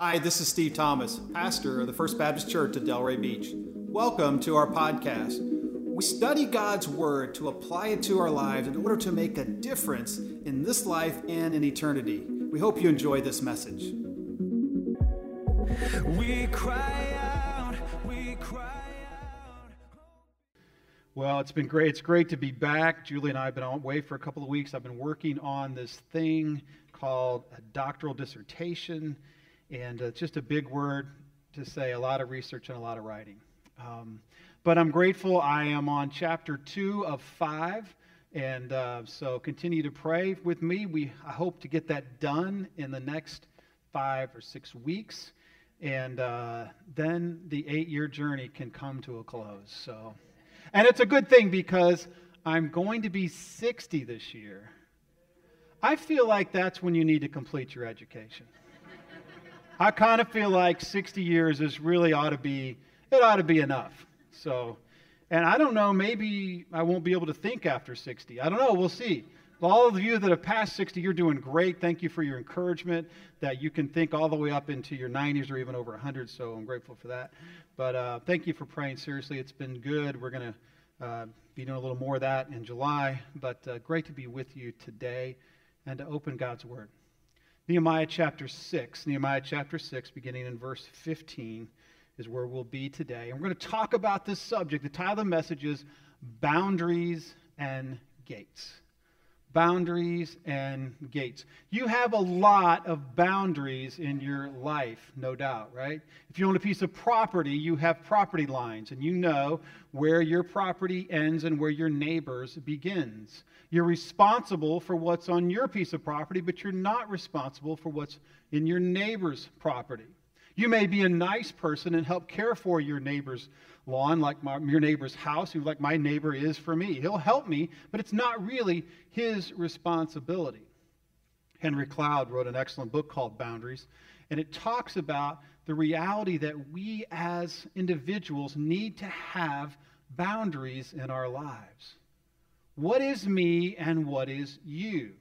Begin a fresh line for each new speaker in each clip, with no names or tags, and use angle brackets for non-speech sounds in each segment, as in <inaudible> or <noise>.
Hi, this is Steve Thomas, pastor of the First Baptist Church at Delray Beach. Welcome to our podcast. We study God's Word to apply it to our lives in order to make a difference in this life and in eternity. We hope you enjoy this message. We cry out, we cry
out. Well, it's been great. It's great to be back. Julie and I have been away for a couple of weeks. I've been working on this thing called a doctoral dissertation and uh, just a big word to say a lot of research and a lot of writing. Um, but I'm grateful I am on chapter two of five. And uh, so continue to pray with me. We, I hope to get that done in the next five or six weeks. And uh, then the eight year journey can come to a close. So, and it's a good thing because I'm going to be 60 this year. I feel like that's when you need to complete your education. I kind of feel like 60 years is really ought to be, it ought to be enough. So, and I don't know, maybe I won't be able to think after 60. I don't know, we'll see. All of you that have passed 60, you're doing great. Thank you for your encouragement that you can think all the way up into your 90s or even over 100. So I'm grateful for that. But uh, thank you for praying. Seriously, it's been good. We're going to uh, be doing a little more of that in July. But uh, great to be with you today and to open God's Word. Nehemiah chapter 6. Nehemiah chapter 6, beginning in verse 15, is where we'll be today. And we're going to talk about this subject. The title of the message is Boundaries and Gates boundaries and gates. You have a lot of boundaries in your life, no doubt, right? If you own a piece of property, you have property lines, and you know where your property ends and where your neighbor's begins. You're responsible for what's on your piece of property, but you're not responsible for what's in your neighbor's property. You may be a nice person and help care for your neighbor's lawn, like my, your neighbor's house, who like my neighbor is for me. He'll help me, but it's not really his responsibility. Henry Cloud wrote an excellent book called Boundaries, and it talks about the reality that we as individuals need to have boundaries in our lives. What is me and what is you?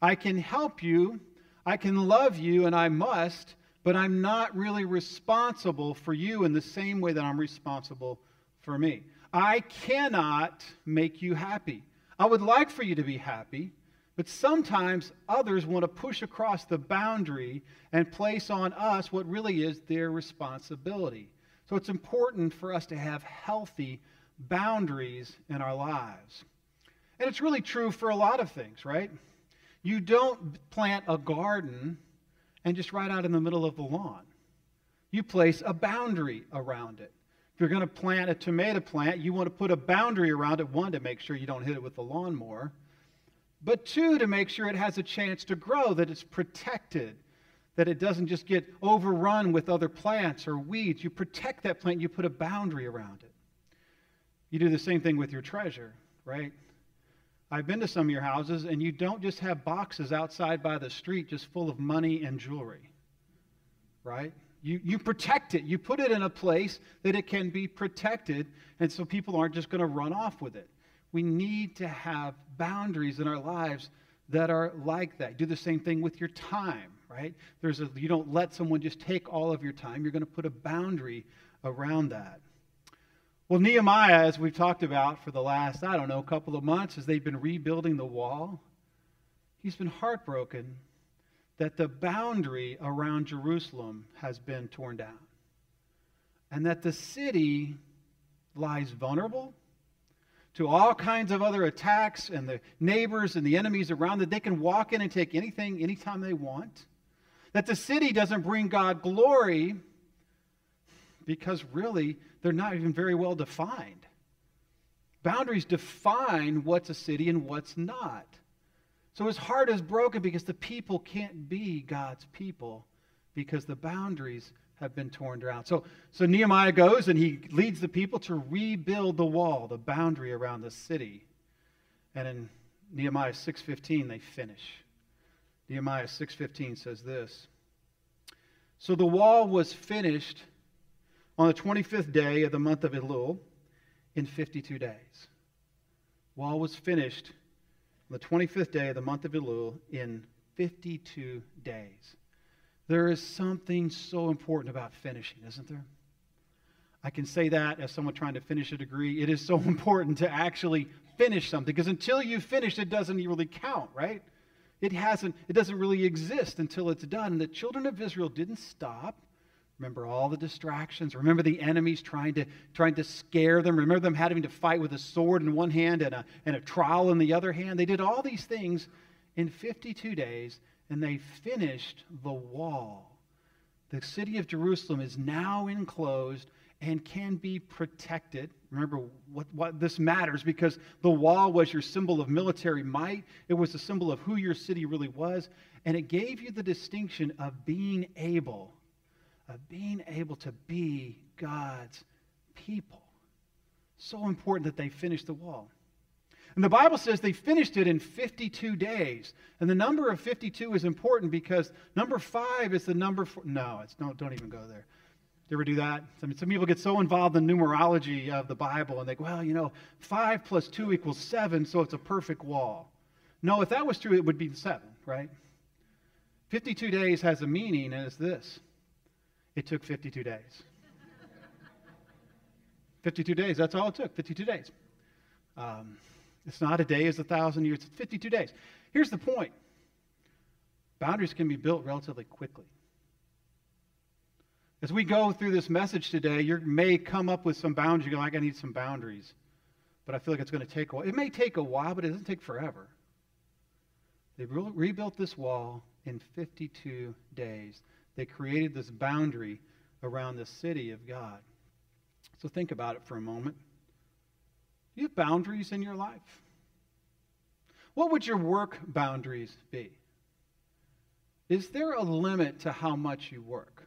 I can help you, I can love you, and I must, but I'm not really responsible for you in the same way that I'm responsible for me. I cannot make you happy. I would like for you to be happy, but sometimes others want to push across the boundary and place on us what really is their responsibility. So it's important for us to have healthy boundaries in our lives. And it's really true for a lot of things, right? You don't plant a garden and just right out in the middle of the lawn. You place a boundary around it. If you're going to plant a tomato plant, you want to put a boundary around it, one, to make sure you don't hit it with the lawnmower, but two, to make sure it has a chance to grow, that it's protected, that it doesn't just get overrun with other plants or weeds. You protect that plant, you put a boundary around it. You do the same thing with your treasure, right? I've been to some of your houses, and you don't just have boxes outside by the street just full of money and jewelry, right? You, you protect it. You put it in a place that it can be protected, and so people aren't just going to run off with it. We need to have boundaries in our lives that are like that. Do the same thing with your time, right? There's a, you don't let someone just take all of your time. You're going to put a boundary around that. Well, Nehemiah, as we've talked about for the last, I don't know, couple of months, as they've been rebuilding the wall, he's been heartbroken that the boundary around Jerusalem has been torn down and that the city lies vulnerable to all kinds of other attacks and the neighbors and the enemies around that They can walk in and take anything anytime they want. That the city doesn't bring God glory because really they're not even very well defined. Boundaries define what's a city and what's not. So his heart is broken because the people can't be God's people because the boundaries have been torn down. So, so Nehemiah goes and he leads the people to rebuild the wall, the boundary around the city. And in Nehemiah 6:15 they finish. Nehemiah 6:15 says this. So the wall was finished on the 25th day of the month of Elul in 52 days. Wall was finished on the 25th day of the month of Elul in 52 days. There is something so important about finishing, isn't there? I can say that as someone trying to finish a degree. It is so <laughs> important to actually finish something because until you finish, it doesn't really count, right? It hasn't, it doesn't really exist until it's done. And the children of Israel didn't stop. Remember all the distractions. Remember the enemies trying to, trying to scare them. Remember them having to fight with a sword in one hand and a, and a trowel in the other hand. They did all these things in 52 days, and they finished the wall. The city of Jerusalem is now enclosed and can be protected. Remember what, what this matters because the wall was your symbol of military might, it was a symbol of who your city really was, and it gave you the distinction of being able, of being able to be God's people. So important that they finished the wall. And the Bible says they finished it in 52 days. And the number of 52 is important because number five is the number for. No, it's, don't, don't even go there. You ever do that? Mean, some people get so involved in numerology of the Bible and they go, well, you know, 5 plus 2 equals 7, so it's a perfect wall. No, if that was true, it would be 7, right? 52 days has a meaning, and it's this it took 52 days. 52 days, that's all it took, 52 days. Um, it's not a day is a thousand years, it's 52 days. Here's the point boundaries can be built relatively quickly. As we go through this message today, you may come up with some boundaries. You go, like, I need some boundaries. But I feel like it's going to take a while. It may take a while, but it doesn't take forever. They re- rebuilt this wall in 52 days. They created this boundary around the city of God. So think about it for a moment. Do you have boundaries in your life? What would your work boundaries be? Is there a limit to how much you work?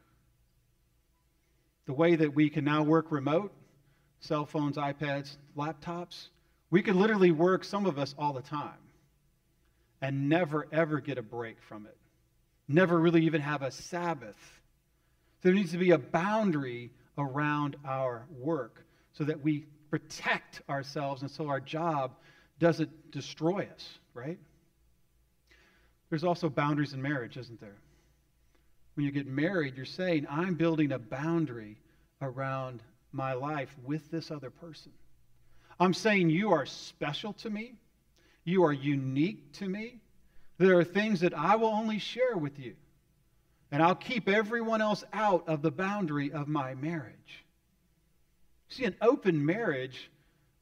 the way that we can now work remote, cell phones, iPads, laptops, we could literally work, some of us, all the time and never, ever get a break from it. Never really even have a Sabbath. There needs to be a boundary around our work so that we protect ourselves and so our job doesn't destroy us, right? There's also boundaries in marriage, isn't there? when you get married, you're saying, I'm building a boundary around my life with this other person. I'm saying you are special to me. You are unique to me. There are things that I will only share with you. And I'll keep everyone else out of the boundary of my marriage. See, an open marriage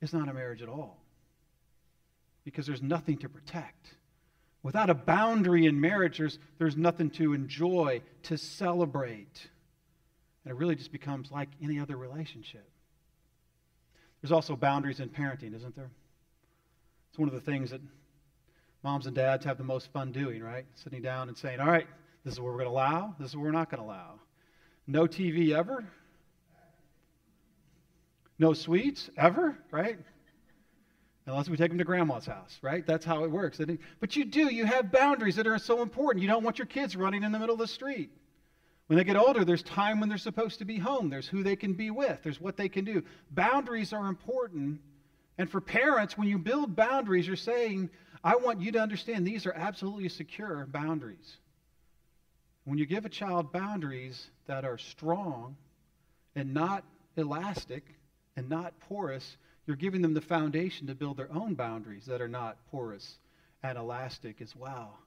is not a marriage at all because there's nothing to protect. Without a boundary in marriage, there's, there's nothing to enjoy, to celebrate. And it really just becomes like any other relationship. There's also boundaries in parenting, isn't there? It's one of the things that moms and dads have the most fun doing, right? Sitting down and saying, all right, this is what we're going to allow, this is what we're not going to allow. No TV ever. No sweets ever, right? Unless we take them to grandma's house, right? That's how it works. But you do, you have boundaries that are so important. You don't want your kids running in the middle of the street. When they get older, there's time when they're supposed to be home. There's who they can be with. There's what they can do. Boundaries are important. And for parents, when you build boundaries, you're saying, I want you to understand these are absolutely secure boundaries. When you give a child boundaries that are strong and not elastic and not porous, you're giving them the foundation to build their own boundaries that are not porous and elastic as well.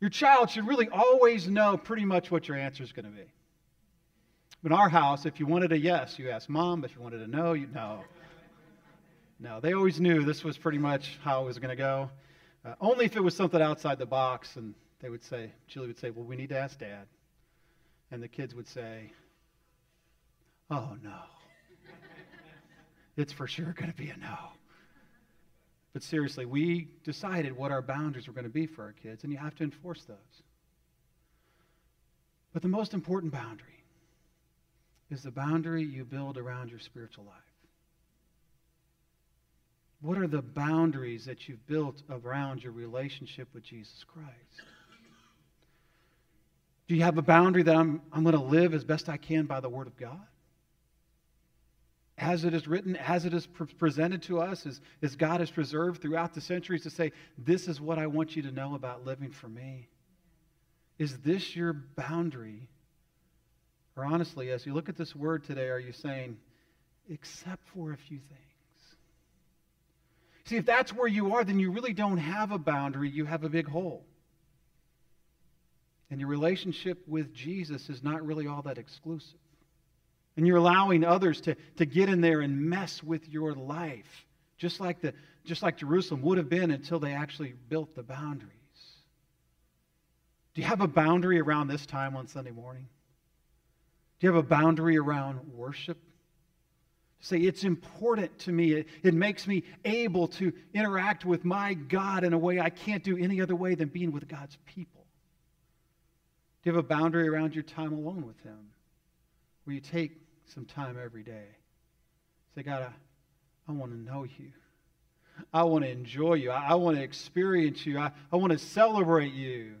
Your child should really always know pretty much what your answer is going to be. In our house, if you wanted a yes, you asked mom. But if you wanted a no, you no. No, they always knew this was pretty much how it was going to go. Uh, only if it was something outside the box, and they would say, Julie would say, Well, we need to ask dad. And the kids would say, Oh, no it's for sure going to be a no. But seriously, we decided what our boundaries were going to be for our kids, and you have to enforce those. But the most important boundary is the boundary you build around your spiritual life. What are the boundaries that you've built around your relationship with Jesus Christ? Do you have a boundary that I'm, I'm going to live as best I can by the Word of God? as it is written, as it is pre- presented to us, as, as God has preserved throughout the centuries to say, This is what I want you to know about living for me? Is this your boundary? Or honestly, as you look at this word today, are you saying, except for a few things? See, if that's where you are, then you really don't have a boundary, you have a big hole. And your relationship with Jesus is not really all that exclusive. And you're allowing others to, to get in there and mess with your life, just like, the, just like Jerusalem would have been until they actually built the boundaries. Do you have a boundary around this time on Sunday morning? Do you have a boundary around worship? Say, it's important to me. It, it makes me able to interact with my God in a way I can't do any other way than being with God's people. Do you have a boundary around your time alone with Him? Where you take some time every day. Say, God, I, I want to know you. I want to enjoy you. I, I want to experience you. I, I want to celebrate you.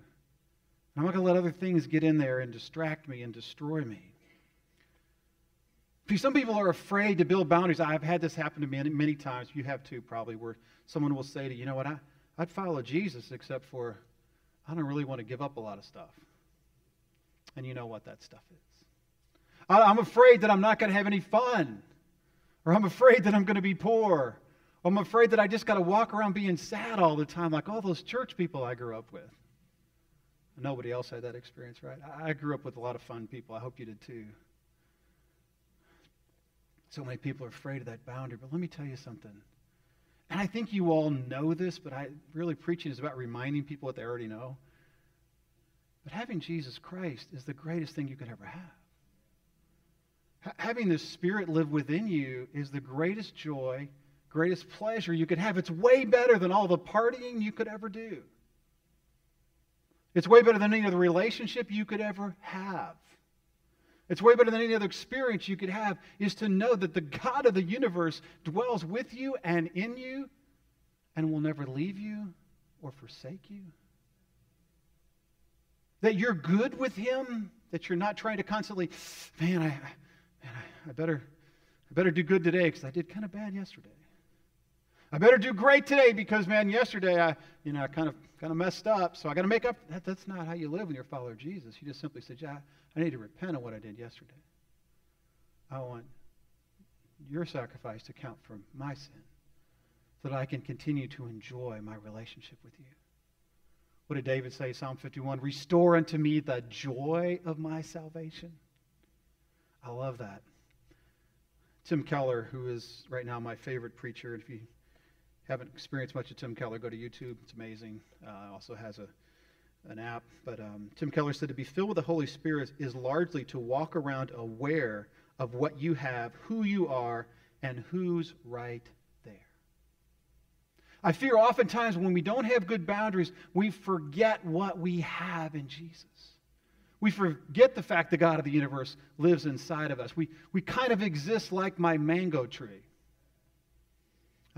I'm not going to let other things get in there and distract me and destroy me. See, some people are afraid to build boundaries. I've had this happen to me many, many times. You have too, probably, where someone will say to you, you know what, I, I'd follow Jesus except for I don't really want to give up a lot of stuff. And you know what that stuff is. I'm afraid that I'm not going to have any fun. Or I'm afraid that I'm going to be poor. Or I'm afraid that I just got to walk around being sad all the time, like all those church people I grew up with. Nobody else had that experience, right? I grew up with a lot of fun people. I hope you did too. So many people are afraid of that boundary. But let me tell you something. And I think you all know this, but I really preaching is about reminding people what they already know. But having Jesus Christ is the greatest thing you could ever have. H- having the Spirit live within you is the greatest joy, greatest pleasure you could have. It's way better than all the partying you could ever do. It's way better than any other relationship you could ever have. It's way better than any other experience you could have, is to know that the God of the universe dwells with you and in you and will never leave you or forsake you. That you're good with Him, that you're not trying to constantly, man, I, man, I, better, I better do good today because I did kind of bad yesterday. I better do great today because, man, yesterday I, you know, I kind of, kind of messed up, so I got to make up. That, that's not how you live when you're a follower of Jesus. You just simply say, yeah, I need to repent of what I did yesterday. I want your sacrifice to count for my sin so that I can continue to enjoy my relationship with you. What did David say, Psalm 51? Restore unto me the joy of my salvation. I love that. Tim Keller, who is right now my favorite preacher, if you haven't experienced much of Tim Keller, go to YouTube. It's amazing. Uh, also has a an app, but um, Tim Keller said to be filled with the Holy Spirit is largely to walk around aware of what you have, who you are, and who's right there. I fear oftentimes when we don't have good boundaries, we forget what we have in Jesus. We forget the fact the God of the universe lives inside of us. We, we kind of exist like my mango tree.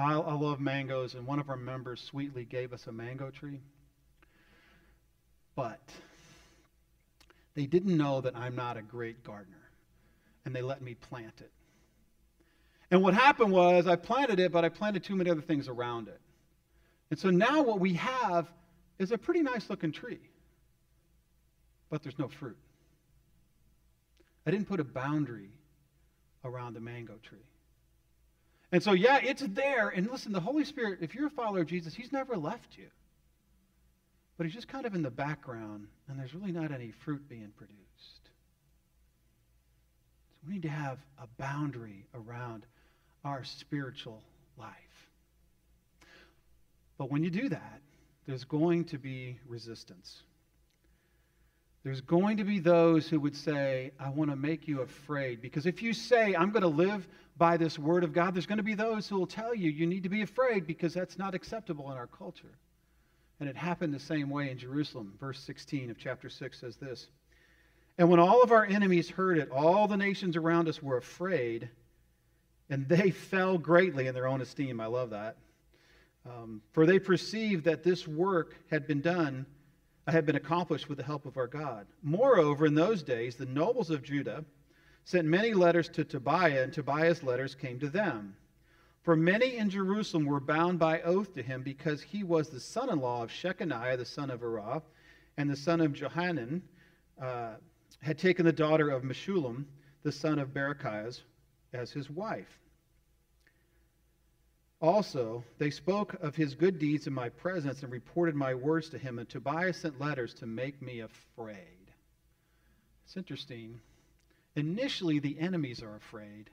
I, I love mangoes, and one of our members sweetly gave us a mango tree. But they didn't know that I'm not a great gardener, and they let me plant it. And what happened was I planted it, but I planted too many other things around it. And so now what we have is a pretty nice looking tree, but there's no fruit. I didn't put a boundary around the mango tree. And so, yeah, it's there. And listen, the Holy Spirit, if you're a follower of Jesus, He's never left you but he's just kind of in the background, and there's really not any fruit being produced. So we need to have a boundary around our spiritual life. But when you do that, there's going to be resistance. There's going to be those who would say, I want to make you afraid. Because if you say, I'm going to live by this word of God, there's going to be those who will tell you, you need to be afraid because that's not acceptable in our culture. And it happened the same way in Jerusalem. Verse 16 of chapter 6 says this And when all of our enemies heard it, all the nations around us were afraid, and they fell greatly in their own esteem. I love that. Um, for they perceived that this work had been done, had been accomplished with the help of our God. Moreover, in those days, the nobles of Judah sent many letters to Tobiah, and Tobiah's letters came to them. For many in Jerusalem were bound by oath to him because he was the son in law of Shechaniah, the son of Arah, and the son of Johanan uh, had taken the daughter of Meshullam, the son of Berechiah, as his wife. Also, they spoke of his good deeds in my presence and reported my words to him, and Tobiah sent letters to make me afraid. It's interesting. Initially, the enemies are afraid,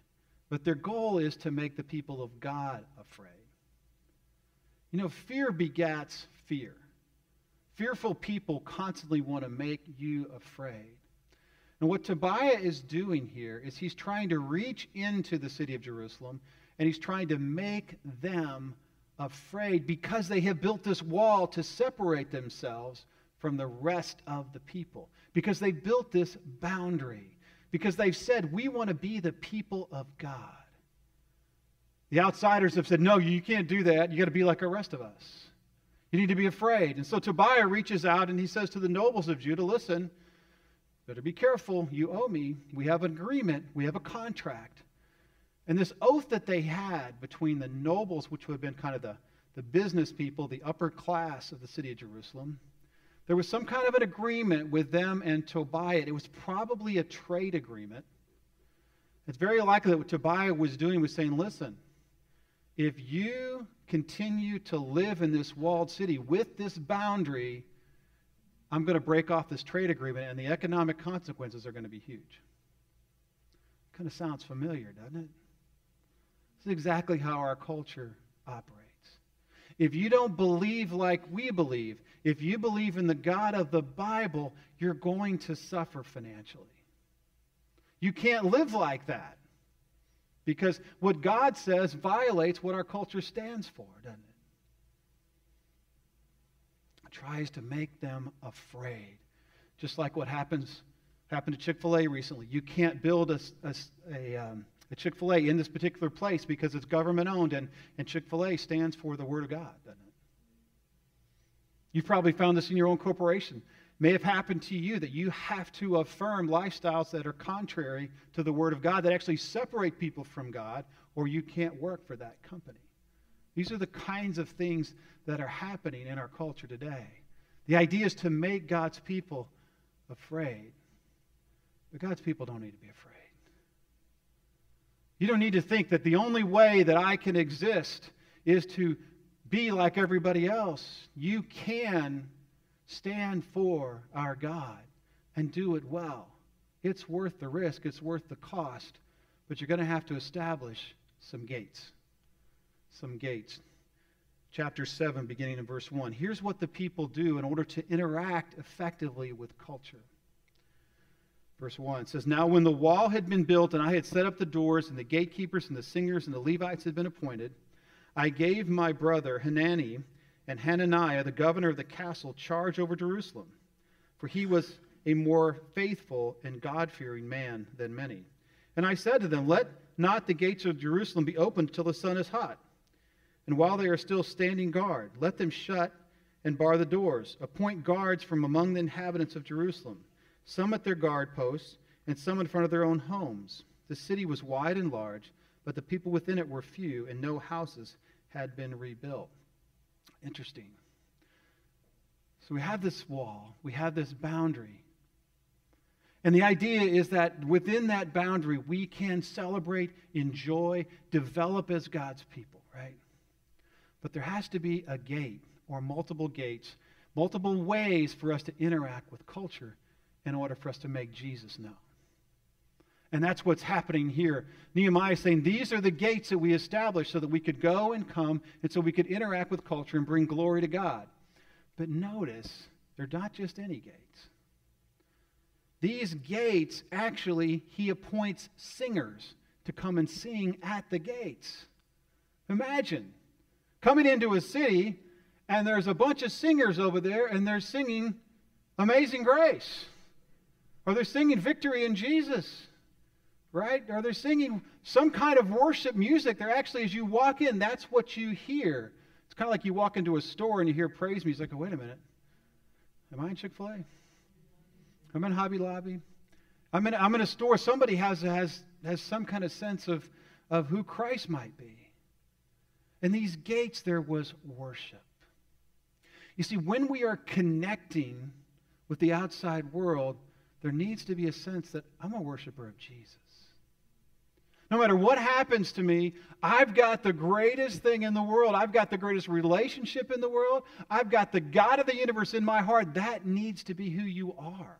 but their goal is to make the people of God afraid. You know, fear begats fear. Fearful people constantly want to make you afraid. And what Tobiah is doing here is he's trying to reach into the city of Jerusalem and he's trying to make them afraid because they have built this wall to separate themselves from the rest of the people. Because they built this boundary. Because they've said, we want to be the people of God. The outsiders have said, no, you can't do that. You got to be like the rest of us. You need to be afraid. And so Tobiah reaches out and he says to the nobles of Judah, listen, better be careful. You owe me. We have an agreement, we have a contract. And this oath that they had between the nobles, which would have been kind of the, the business people, the upper class of the city of Jerusalem, there was some kind of an agreement with them and Tobiah. It was probably a trade agreement. It's very likely that what Tobiah was doing was saying, listen, if you continue to live in this walled city with this boundary, I'm going to break off this trade agreement, and the economic consequences are going to be huge. Kind of sounds familiar, doesn't it? This is exactly how our culture operates. If you don't believe like we believe, if you believe in the God of the Bible, you're going to suffer financially. You can't live like that because what God says violates what our culture stands for, doesn't it? It tries to make them afraid. Just like what happens happened to Chick-fil-A recently. You can't build a, a, a um, a Chick fil A in this particular place because it's government owned, and, and Chick fil A stands for the Word of God, doesn't it? You've probably found this in your own corporation. May have happened to you that you have to affirm lifestyles that are contrary to the Word of God, that actually separate people from God, or you can't work for that company. These are the kinds of things that are happening in our culture today. The idea is to make God's people afraid. But God's people don't need to be afraid. You don't need to think that the only way that I can exist is to be like everybody else. You can stand for our God and do it well. It's worth the risk, it's worth the cost, but you're going to have to establish some gates. Some gates. Chapter 7, beginning in verse 1. Here's what the people do in order to interact effectively with culture. Verse 1 says, Now when the wall had been built, and I had set up the doors, and the gatekeepers, and the singers, and the Levites had been appointed, I gave my brother Hanani and Hananiah, the governor of the castle, charge over Jerusalem, for he was a more faithful and God fearing man than many. And I said to them, Let not the gates of Jerusalem be opened till the sun is hot. And while they are still standing guard, let them shut and bar the doors. Appoint guards from among the inhabitants of Jerusalem some at their guard posts, and some in front of their own homes. The city was wide and large, but the people within it were few, and no houses had been rebuilt. Interesting. So we have this wall, we have this boundary. And the idea is that within that boundary, we can celebrate, enjoy, develop as God's people, right? But there has to be a gate or multiple gates, multiple ways for us to interact with culture in order for us to make Jesus known. And that's what's happening here. Nehemiah is saying these are the gates that we established so that we could go and come and so we could interact with culture and bring glory to God. But notice, they're not just any gates. These gates, actually, he appoints singers to come and sing at the gates. Imagine coming into a city and there's a bunch of singers over there and they're singing Amazing Grace. Are they singing victory in Jesus? Right? Are they singing some kind of worship music? They're actually, as you walk in, that's what you hear. It's kind of like you walk into a store and you hear praise music. Like, oh, wait a minute. Am I in Chick fil A? I'm in Hobby Lobby. I'm in, I'm in a store. Somebody has, has, has some kind of sense of, of who Christ might be. In these gates, there was worship. You see, when we are connecting with the outside world, there needs to be a sense that I'm a worshiper of Jesus. No matter what happens to me, I've got the greatest thing in the world. I've got the greatest relationship in the world. I've got the God of the universe in my heart. That needs to be who you are.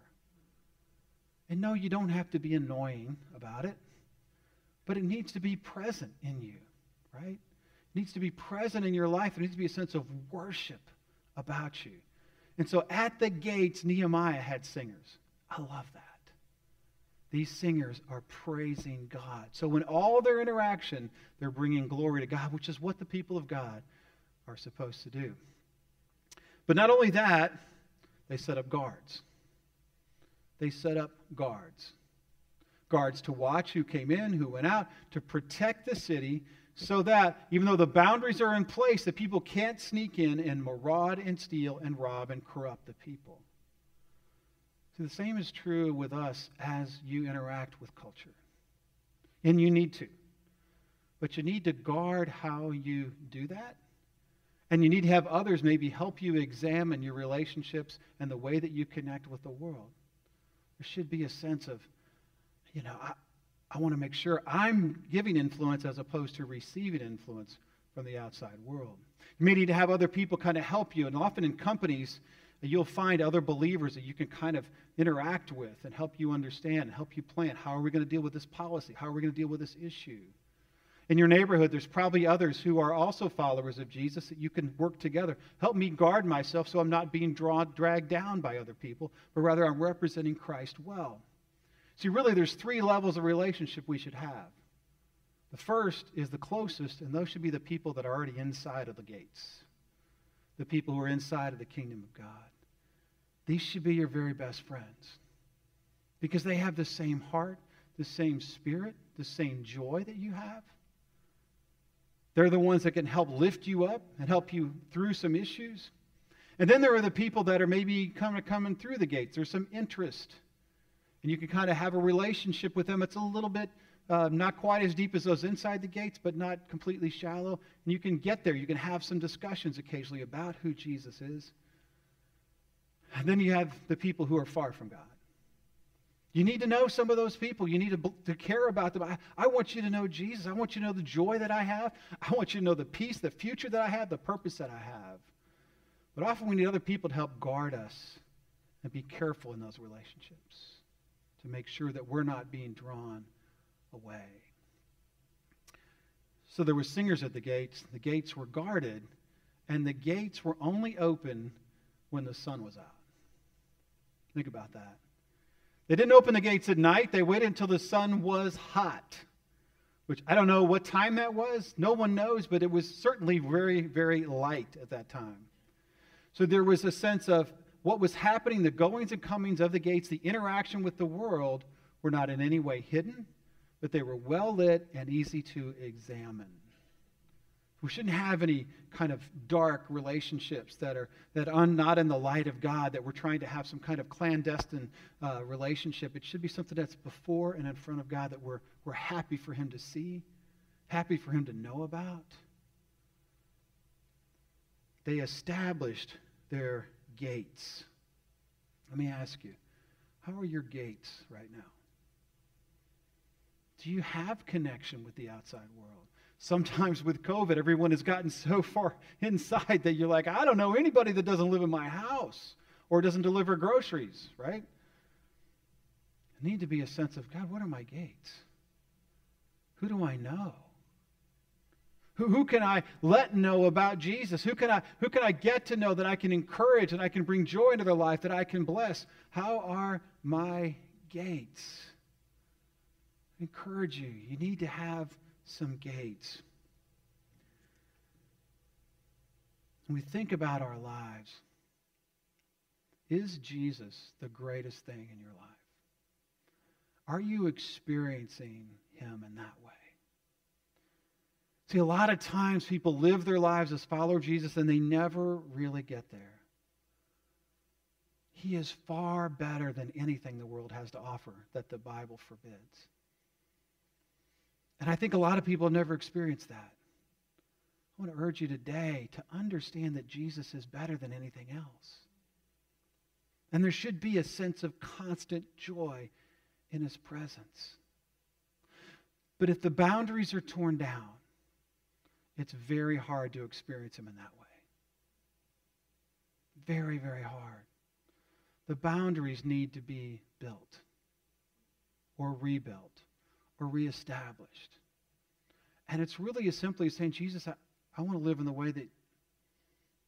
And no, you don't have to be annoying about it, but it needs to be present in you, right? It needs to be present in your life. There needs to be a sense of worship about you. And so at the gates, Nehemiah had singers. I love that. These singers are praising God. So, when all their interaction, they're bringing glory to God, which is what the people of God are supposed to do. But not only that, they set up guards. They set up guards. Guards to watch who came in, who went out, to protect the city, so that even though the boundaries are in place, the people can't sneak in and maraud and steal and rob and corrupt the people. The same is true with us as you interact with culture. And you need to. But you need to guard how you do that. And you need to have others maybe help you examine your relationships and the way that you connect with the world. There should be a sense of, you know, I, I want to make sure I'm giving influence as opposed to receiving influence from the outside world. You may need to have other people kind of help you. And often in companies, you'll find other believers that you can kind of interact with and help you understand and help you plan. How are we going to deal with this policy? How are we going to deal with this issue? In your neighborhood, there's probably others who are also followers of Jesus that you can work together. Help me guard myself so I'm not being drawn, dragged down by other people, but rather I'm representing Christ well. See, really, there's three levels of relationship we should have. The first is the closest, and those should be the people that are already inside of the gates the people who are inside of the kingdom of God. These should be your very best friends because they have the same heart, the same spirit, the same joy that you have. They're the ones that can help lift you up and help you through some issues. And then there are the people that are maybe coming, coming through the gates. There's some interest. And you can kind of have a relationship with them. It's a little bit uh, not quite as deep as those inside the gates, but not completely shallow. And you can get there. You can have some discussions occasionally about who Jesus is. And then you have the people who are far from God. You need to know some of those people. You need to, to care about them. I, I want you to know Jesus. I want you to know the joy that I have. <laughs> I want you to know the peace, the future that I have, the purpose that I have. But often we need other people to help guard us and be careful in those relationships to make sure that we're not being drawn away. So there were singers at the gates. The gates were guarded, and the gates were only open when the sun was out. Think about that. They didn't open the gates at night. They waited until the sun was hot, which I don't know what time that was. No one knows, but it was certainly very, very light at that time. So there was a sense of what was happening, the goings and comings of the gates, the interaction with the world were not in any way hidden but they were well lit and easy to examine. We shouldn't have any kind of dark relationships that are that are not in the light of God, that we're trying to have some kind of clandestine uh, relationship. It should be something that's before and in front of God that we're, we're happy for Him to see, happy for Him to know about. They established their gates. Let me ask you, how are your gates right now? Do you have connection with the outside world? Sometimes with COVID, everyone has gotten so far <laughs> inside that you're like, I don't know anybody that doesn't live in my house or doesn't deliver groceries, right? Need to be a sense of, God, what are my gates? Who do I know? Who, who can I let know about Jesus? Who can, I, who can I get to know that I can encourage and I can bring joy into their life, that I can bless? How are my gates? encourage you. You need to have some gates. When we think about our lives, is Jesus the greatest thing in your life? Are you experiencing him in that way? See, a lot of times people live their lives as followers of Jesus and they never really get there. He is far better than anything the world has to offer that the Bible forbids. And I think a lot of people have never experienced that. I want to urge you today to understand that Jesus is better than anything else. And there should be a sense of constant joy in his presence. But if the boundaries are torn down, it's very hard to experience him in that way. Very, very hard. The boundaries need to be built or rebuilt or reestablished. And it's really as simply as saying, Jesus, I, I want to live in the way that,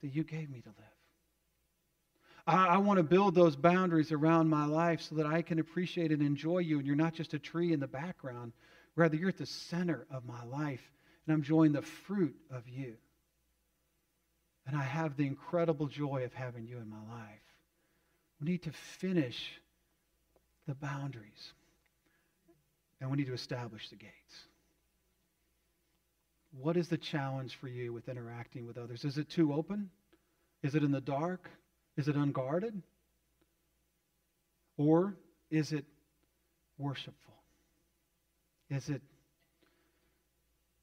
that you gave me to live. I, I want to build those boundaries around my life so that I can appreciate and enjoy you. And you're not just a tree in the background, rather, you're at the center of my life. And I'm enjoying the fruit of you. And I have the incredible joy of having you in my life. We need to finish the boundaries. And we need to establish the gates. What is the challenge for you with interacting with others? Is it too open? Is it in the dark? Is it unguarded? Or is it worshipful? Is it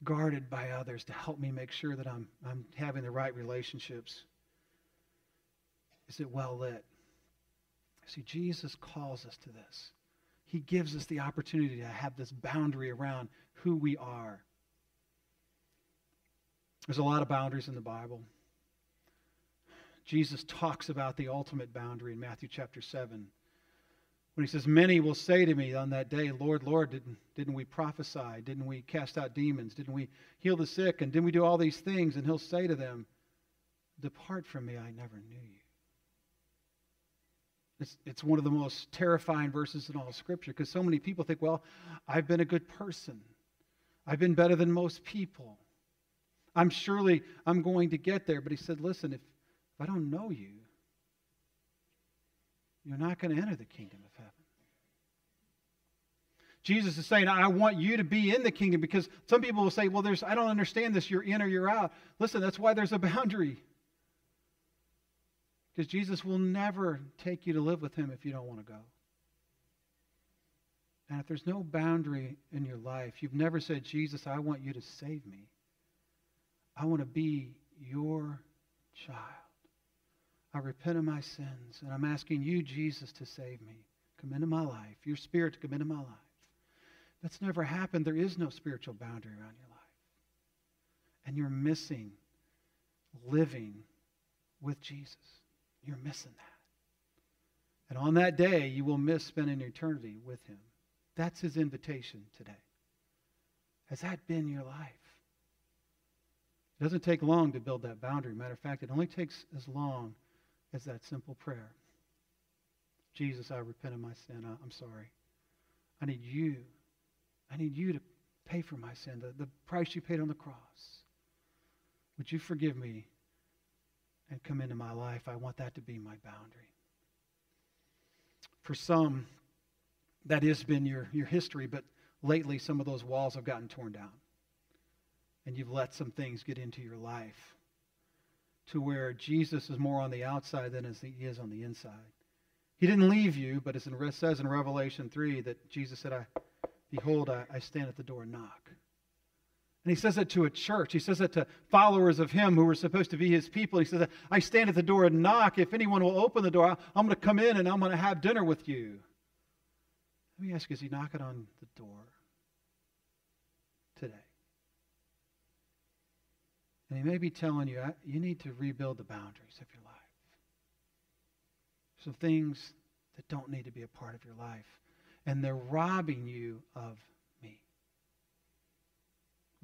guarded by others to help me make sure that I'm, I'm having the right relationships? Is it well lit? See, Jesus calls us to this. He gives us the opportunity to have this boundary around who we are. There's a lot of boundaries in the Bible. Jesus talks about the ultimate boundary in Matthew chapter 7. When he says, Many will say to me on that day, Lord, Lord, didn't, didn't we prophesy? Didn't we cast out demons? Didn't we heal the sick? And didn't we do all these things? And he'll say to them, Depart from me, I never knew you. It's, it's one of the most terrifying verses in all Scripture because so many people think, well, I've been a good person. I've been better than most people. I'm surely I'm going to get there. But he said, listen, if, if I don't know you, you're not going to enter the kingdom of heaven. Jesus is saying, I want you to be in the kingdom because some people will say, well, there's, I don't understand this. You're in or you're out. Listen, that's why there's a boundary. Because Jesus will never take you to live with him if you don't want to go. And if there's no boundary in your life, you've never said, Jesus, I want you to save me. I want to be your child. I repent of my sins, and I'm asking you, Jesus, to save me. Come into my life. Your spirit to come into my life. That's never happened. There is no spiritual boundary around your life. And you're missing living with Jesus. You're missing that. And on that day, you will miss spending eternity with him. That's his invitation today. Has that been your life? It doesn't take long to build that boundary. Matter of fact, it only takes as long as that simple prayer. Jesus, I repent of my sin. I'm sorry. I need you. I need you to pay for my sin, the, the price you paid on the cross. Would you forgive me and come into my life? I want that to be my boundary. For some, that has been your, your history, but lately some of those walls have gotten torn down and you've let some things get into your life to where Jesus is more on the outside than as he is on the inside. He didn't leave you, but as it says in Revelation 3 that Jesus said, I, Behold, I, I stand at the door and knock. And he says that to a church. He says that to followers of him who were supposed to be his people. He says, I stand at the door and knock. If anyone will open the door, I'm going to come in and I'm going to have dinner with you. Let me ask you, is he knocking on the door today? And he may be telling you, you need to rebuild the boundaries of your life. Some things that don't need to be a part of your life. And they're robbing you of.